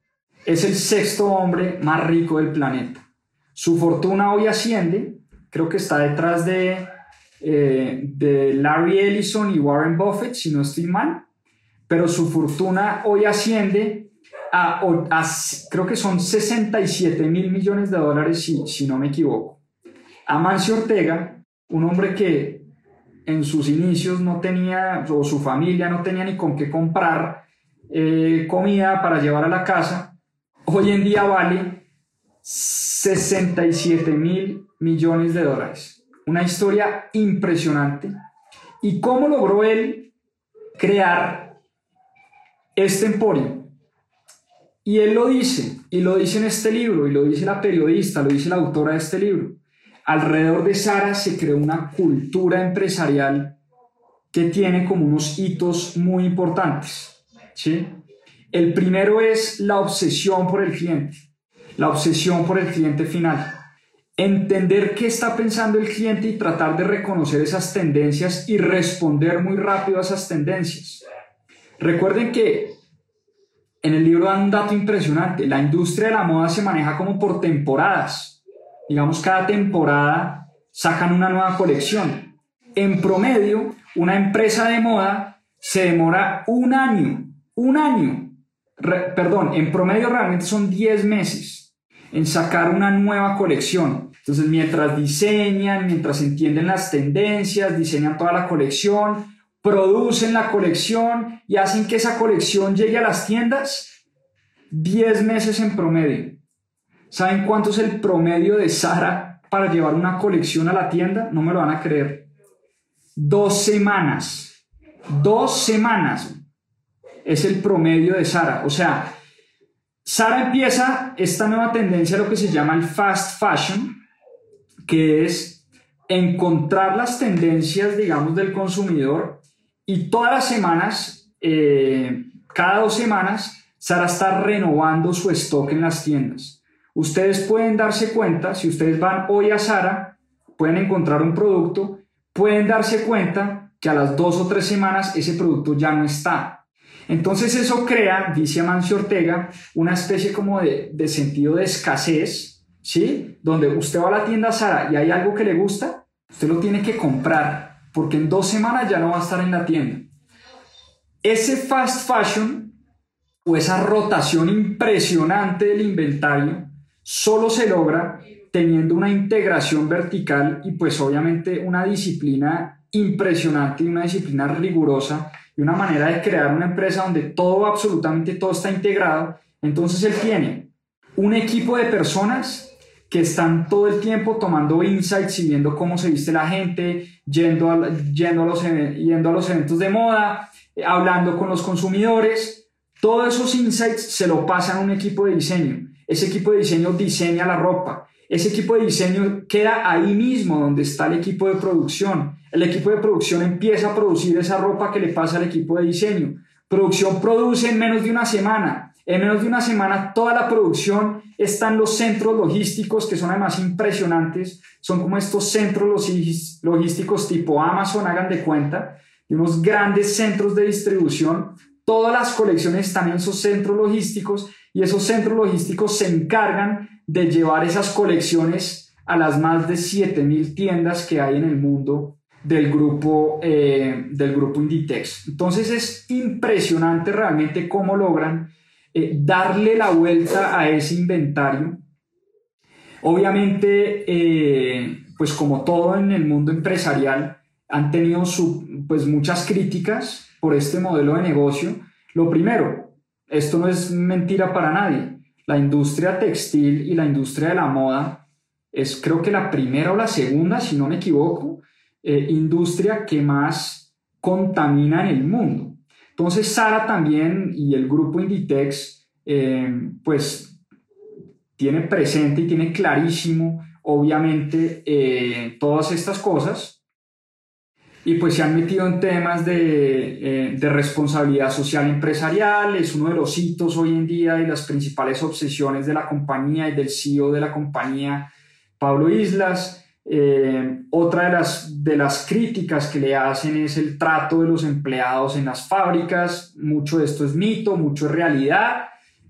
S1: es el sexto hombre más rico del planeta. Su fortuna hoy asciende, creo que está detrás de, eh, de Larry Ellison y Warren Buffett, si no estoy mal, pero su fortuna hoy asciende a, creo que son 67 mil millones de dólares, si, si no me equivoco. Amancio Ortega, un hombre que en sus inicios no tenía, o su familia no tenía ni con qué comprar eh, comida para llevar a la casa, hoy en día vale 67 mil millones de dólares. Una historia impresionante. ¿Y cómo logró él crear este emporio? Y él lo dice, y lo dice en este libro, y lo dice la periodista, lo dice la autora de este libro. Alrededor de Sara se creó una cultura empresarial que tiene como unos hitos muy importantes. El primero es la obsesión por el cliente la obsesión por el cliente final. Entender qué está pensando el cliente y tratar de reconocer esas tendencias y responder muy rápido a esas tendencias. Recuerden que en el libro dan un dato impresionante. La industria de la moda se maneja como por temporadas. Digamos, cada temporada sacan una nueva colección. En promedio, una empresa de moda se demora un año, un año, perdón, en promedio realmente son 10 meses en sacar una nueva colección. Entonces, mientras diseñan, mientras entienden las tendencias, diseñan toda la colección, producen la colección y hacen que esa colección llegue a las tiendas, 10 meses en promedio. ¿Saben cuánto es el promedio de Sara para llevar una colección a la tienda? No me lo van a creer. Dos semanas. Dos semanas es el promedio de Sara. O sea, Sara empieza esta nueva tendencia a lo que se llama el fast fashion, que es encontrar las tendencias, digamos, del consumidor y todas las semanas, eh, cada dos semanas, Sara está renovando su stock en las tiendas. Ustedes pueden darse cuenta, si ustedes van hoy a Sara, pueden encontrar un producto, pueden darse cuenta que a las dos o tres semanas ese producto ya no está. Entonces eso crea, dice Amancio Ortega, una especie como de, de sentido de escasez, ¿sí? Donde usted va a la tienda Sara y hay algo que le gusta, usted lo tiene que comprar, porque en dos semanas ya no va a estar en la tienda. Ese fast fashion o esa rotación impresionante del inventario solo se logra teniendo una integración vertical y pues obviamente una disciplina impresionante y una disciplina rigurosa y una manera de crear una empresa donde todo, absolutamente todo está integrado. Entonces él tiene un equipo de personas que están todo el tiempo tomando insights y viendo cómo se viste la gente, yendo yendo a, los, yendo a los eventos de moda, eh, hablando con los consumidores. Todos esos insights se lo pasan a un equipo de diseño. Ese equipo de diseño diseña la ropa. Ese equipo de diseño queda ahí mismo donde está el equipo de producción. El equipo de producción empieza a producir esa ropa que le pasa al equipo de diseño. Producción produce en menos de una semana. En menos de una semana toda la producción está en los centros logísticos que son además impresionantes. Son como estos centros logísticos tipo Amazon, hagan de cuenta, y unos grandes centros de distribución. Todas las colecciones están en esos centros logísticos y esos centros logísticos se encargan de llevar esas colecciones a las más de 7.000 tiendas que hay en el mundo del grupo, eh, del grupo Inditex. Entonces es impresionante realmente cómo logran eh, darle la vuelta a ese inventario. Obviamente, eh, pues como todo en el mundo empresarial, han tenido su, pues muchas críticas por este modelo de negocio. Lo primero, esto no es mentira para nadie. La industria textil y la industria de la moda es creo que la primera o la segunda, si no me equivoco, eh, industria que más contamina en el mundo. Entonces Sara también y el grupo Inditex eh, pues tiene presente y tiene clarísimo obviamente eh, todas estas cosas y pues se han metido en temas de, eh, de, responsabilidad social empresarial, es uno de los hitos hoy en día y las principales obsesiones de la compañía y del CEO de la compañía, Pablo Islas. Eh, otra de las, de las críticas que le hacen es el trato de los empleados en las fábricas, mucho de esto es mito, mucho es realidad.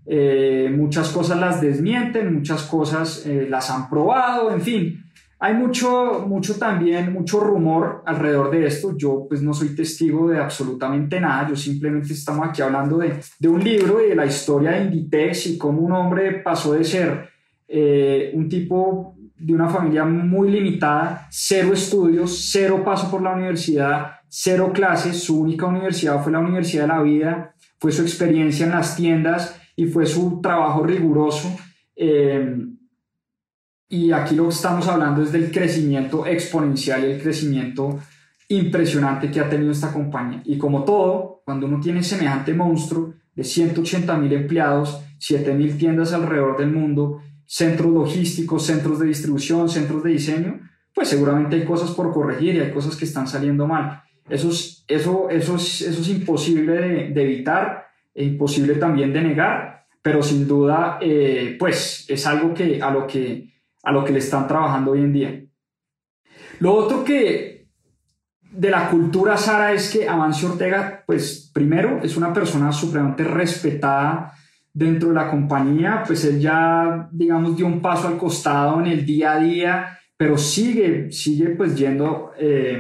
S1: Eh, muchas cosas las desmienten, muchas cosas las han probado, en fin, hay mucho, mucho también, mucho rumor alrededor de esto. Yo pues no soy testigo de absolutamente nada. Yo simplemente estamos aquí hablando de, de un libro y de la historia de Inditex y cómo un hombre pasó de ser eh, un tipo de una familia muy limitada, cero estudios, cero paso por la universidad, cero clases. Su única universidad fue la Universidad de la Vida, fue su experiencia en las tiendas y fue su trabajo riguroso. Eh, y aquí lo que estamos hablando es del crecimiento exponencial y el crecimiento impresionante que ha tenido esta compañía. Y como todo, cuando uno tiene semejante monstruo de 180 mil empleados, 7 mil tiendas alrededor del mundo, centros logísticos, centros de distribución, centros de diseño, pues seguramente hay cosas por corregir y hay cosas que están saliendo mal. Eso es, eso, eso es, eso es imposible de, de evitar e imposible también de negar, pero sin duda, eh, pues es algo que, a lo que a lo que le están trabajando hoy en día. Lo otro que de la cultura Sara es que Amancio Ortega, pues primero es una persona supremamente respetada dentro de la compañía, pues él ya, digamos, dio un paso al costado en el día a día, pero sigue, sigue pues yendo, eh,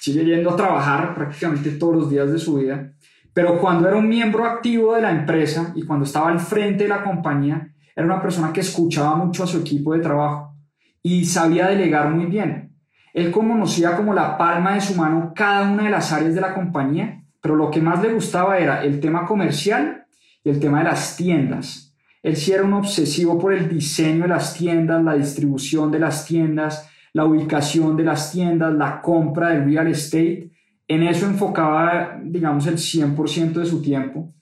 S1: sigue yendo a trabajar prácticamente todos los días de su vida. Pero cuando era un miembro activo de la empresa y cuando estaba al frente de la compañía, era una persona que escuchaba mucho a su equipo de trabajo y sabía delegar muy bien. Él conocía como la palma de su mano cada una de las áreas de la compañía, pero lo que más le gustaba era el tema comercial y el tema de las tiendas. Él sí era un obsesivo por el diseño de las tiendas, la distribución de las tiendas, la ubicación de las tiendas, la compra del real estate. En eso enfocaba, digamos, el 100% de su tiempo,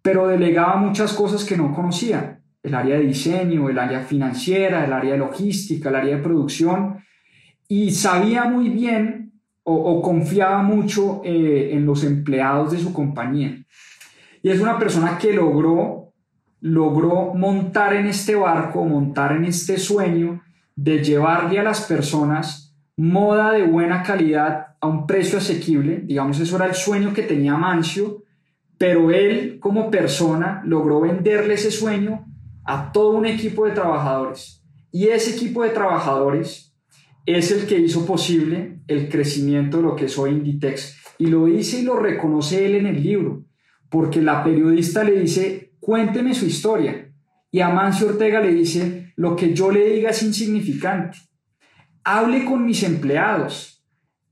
S1: pero delegaba muchas cosas que no conocía el área de diseño, el área financiera, el área de logística, el área de producción, y sabía muy bien o, confiaba mucho eh, en los empleados de su compañía. Y es una persona que logró, logró montar en este barco, montar en este sueño de llevarle a las personas moda de buena calidad a un precio asequible. Digamos, eso era el sueño que tenía Mancio, pero él como persona logró venderle ese sueño a todo un equipo de trabajadores. Y ese equipo de trabajadores es el que hizo posible el crecimiento de lo que es hoy Inditex. Y lo dice y lo reconoce él en el libro, porque la periodista le dice, cuénteme su historia. Y Amancio Ortega le dice, lo que yo le diga es insignificante. Hable con mis empleados,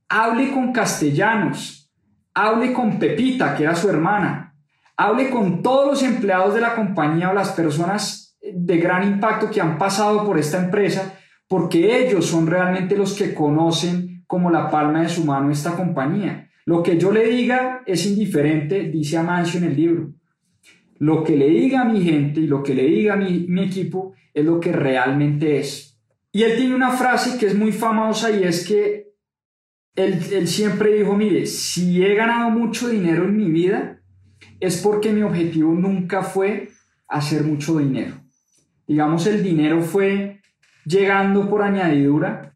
S1: hable con castellanos, hable con Pepita, que era su hermana, hable con todos los empleados de la compañía o las personas de gran impacto que han pasado por esta empresa porque ellos son realmente los que conocen como la palma de su mano esta compañía. Lo que yo le diga es indiferente, dice Amancio en el libro. Lo que le diga a mi gente y lo que le diga a mi, mi equipo es lo que realmente es. Y él tiene una frase que es muy famosa y es que él, él siempre dijo, mire, si he ganado mucho dinero en mi vida, es porque mi objetivo nunca fue hacer mucho dinero. Digamos, el dinero fue llegando por añadidura,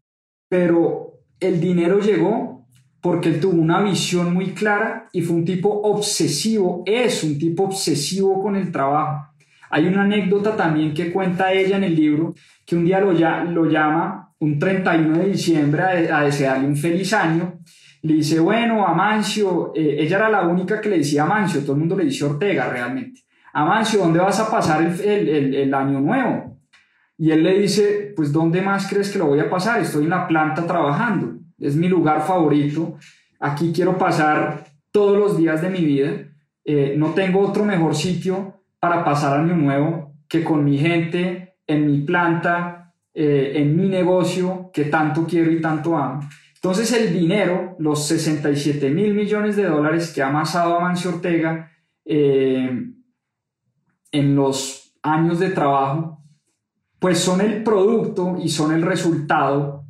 S1: pero el dinero llegó porque él tuvo una visión muy clara y fue un tipo obsesivo, es un tipo obsesivo con el trabajo. Hay una anécdota también que cuenta ella en el libro, que un día lo, lo llama un 31 de diciembre a, desearle un feliz año. Le dice, bueno, Amancio, eh, ella era la única que le decía Amancio, todo el mundo le dice Ortega realmente. Amancio, ¿dónde vas a pasar el, el, el año nuevo? Y él le dice, pues ¿dónde más crees que lo voy a pasar? Estoy en la planta trabajando, es mi lugar favorito, aquí quiero pasar todos los días de mi vida, eh, no tengo otro mejor sitio para pasar año nuevo que con mi gente, en mi planta, eh, en mi negocio que tanto quiero y tanto amo. Entonces el dinero, los 67 mil millones de dólares que ha amasado Amancio Ortega eh, en los años de trabajo, pues son el producto y son el resultado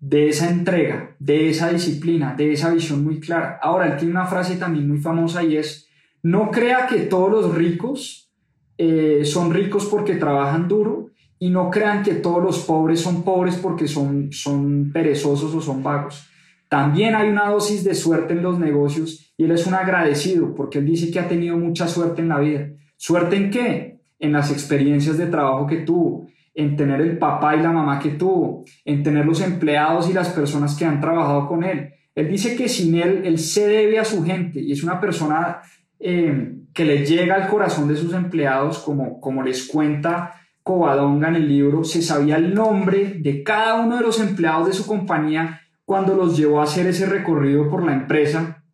S1: de esa entrega, de esa disciplina, de esa visión muy clara. Ahora, él tiene una frase también muy famosa y es, no crea que todos los ricos eh, son ricos porque trabajan duro y no crean que todos los pobres son pobres porque son, son perezosos o son vagos. También hay una dosis de suerte en los negocios y él es un agradecido porque él dice que ha tenido mucha suerte en la vida. ¿Suerte en qué? En las experiencias de trabajo que tuvo, en tener el papá y la mamá que tuvo, en tener los empleados y las personas que han trabajado con él. Él dice que sin él, él se debe a su gente y es una persona eh, que le llega al corazón de sus empleados, como, como les cuenta Covadonga en el libro, se sabía el nombre de cada uno de los empleados de su compañía cuando los llevó a hacer ese recorrido por la empresa.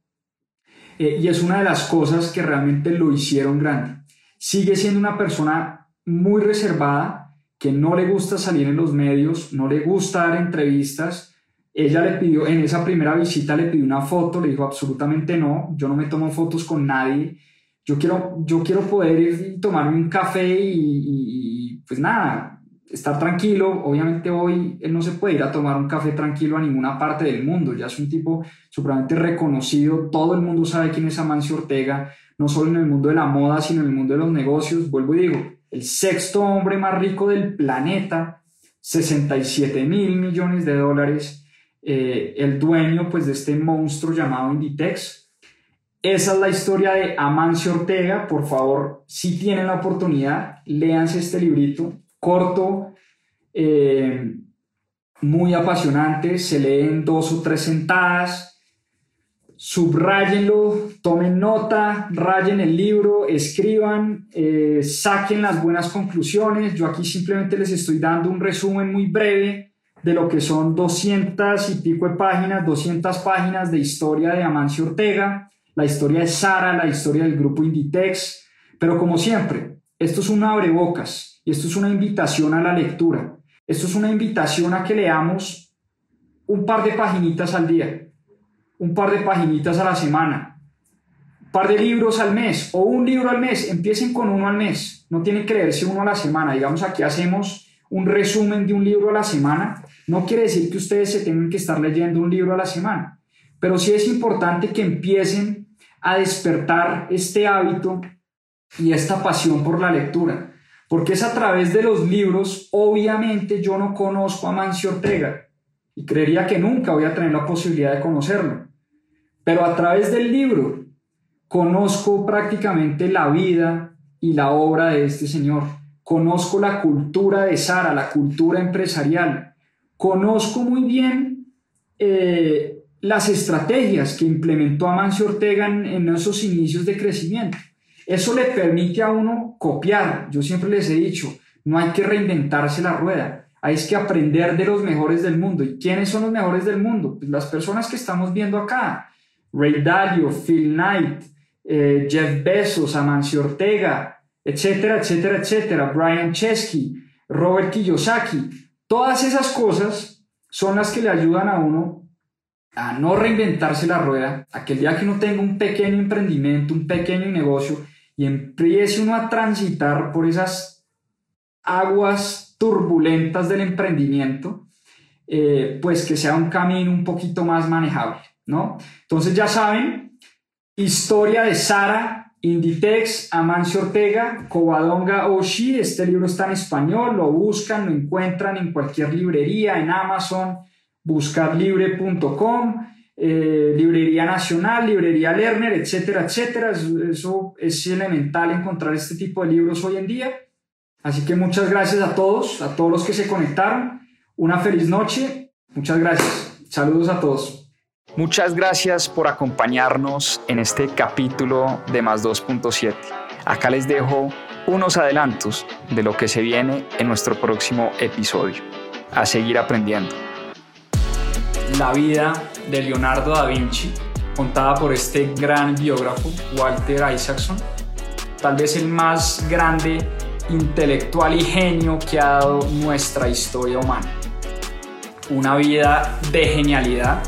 S1: Eh, y es una de las cosas que realmente lo hicieron grande. Sigue siendo una persona muy reservada, que no le gusta salir en los medios, no le gusta dar entrevistas. Ella le pidió, en esa primera visita le pidió una foto, le dijo absolutamente no, yo no me tomo fotos con nadie, yo quiero, yo quiero poder ir y tomarme un café y, pues nada, estar tranquilo. Obviamente hoy él no se puede ir a tomar un café tranquilo a ninguna parte del mundo, ya es un tipo supremamente reconocido, todo el mundo sabe quién es Amancio Ortega, no solo en el mundo de la moda, sino en el mundo de los negocios. Vuelvo y digo, el sexto hombre más rico del planeta, 67 mil millones de dólares, eh, el dueño pues de este monstruo llamado Inditex. Esa es la historia de Amancio Ortega. Por favor, si tienen la oportunidad, léanse este librito corto, eh, muy apasionante, se lee en dos o tres sentadas subrayenlo, tomen nota, rayen el libro, escriban, eh, saquen las buenas conclusiones. Yo aquí simplemente les estoy dando un resumen muy breve de lo que son 200 y pico de páginas, 200 páginas de historia de Amancio Ortega, la historia de Sara, la historia del grupo Inditex. Pero como siempre, esto es un abrebocas y esto es una invitación a la lectura. Esto es una invitación a que leamos un par de paginitas al día un par de paginitas a la semana. par de libros al mes o un libro al mes, empiecen con uno al mes, no tienen que leerse uno a la semana, digamos aquí hacemos un resumen de un libro a la semana, no quiere decir que ustedes se tengan que estar leyendo un libro a la semana, pero sí es importante que empiecen a despertar este hábito y esta pasión por la lectura, porque es a través de los libros, obviamente yo no conozco a Mancio Ortega y creería que nunca voy a tener la posibilidad de conocerlo, pero a través del libro conozco prácticamente la vida y la obra de este señor, conozco la cultura de Sara, la cultura empresarial, conozco muy bien eh, las estrategias que implementó Amancio Ortega en, esos inicios de crecimiento. Eso le permite a uno copiar. Yo siempre les he dicho, no hay que reinventarse la rueda, hay que aprender de los mejores del mundo. ¿Y quiénes son los mejores del mundo? Pues las personas que estamos viendo acá. Ray Dalio, Phil Knight, eh, Jeff Bezos, Amancio Ortega, etcétera, etcétera, etcétera. Brian Chesky, Robert Kiyosaki. Todas esas cosas son las que le ayudan a uno a no reinventarse la rueda, a que el día que uno tenga un pequeño emprendimiento, un pequeño negocio y empiece uno a transitar por esas aguas turbulentas del emprendimiento, eh, pues que sea un camino un poquito más manejable, ¿no? Entonces ya saben, historia de Sara, Inditex, Amancio Ortega, Covadonga Oshi, este libro está en español, lo buscan, lo encuentran en cualquier librería, en Amazon, buscarlibre.com, eh, Librería Nacional, Librería Lerner, etcétera, etcétera. Eso, es elemental encontrar este tipo de libros hoy en día. Así que muchas gracias a todos, a todos los que se conectaron. Una feliz noche. Muchas gracias. Saludos a todos.
S2: Muchas gracias por acompañarnos en este capítulo de Más 2.7. Acá les dejo unos adelantos de lo que se viene en nuestro próximo episodio. A seguir aprendiendo
S1: la vida de Leonardo da Vinci, contada por este gran biógrafo, Walter Isaacson, tal vez el más grande intelectual y genio que ha dado nuestra historia humana. Una vida de genialidad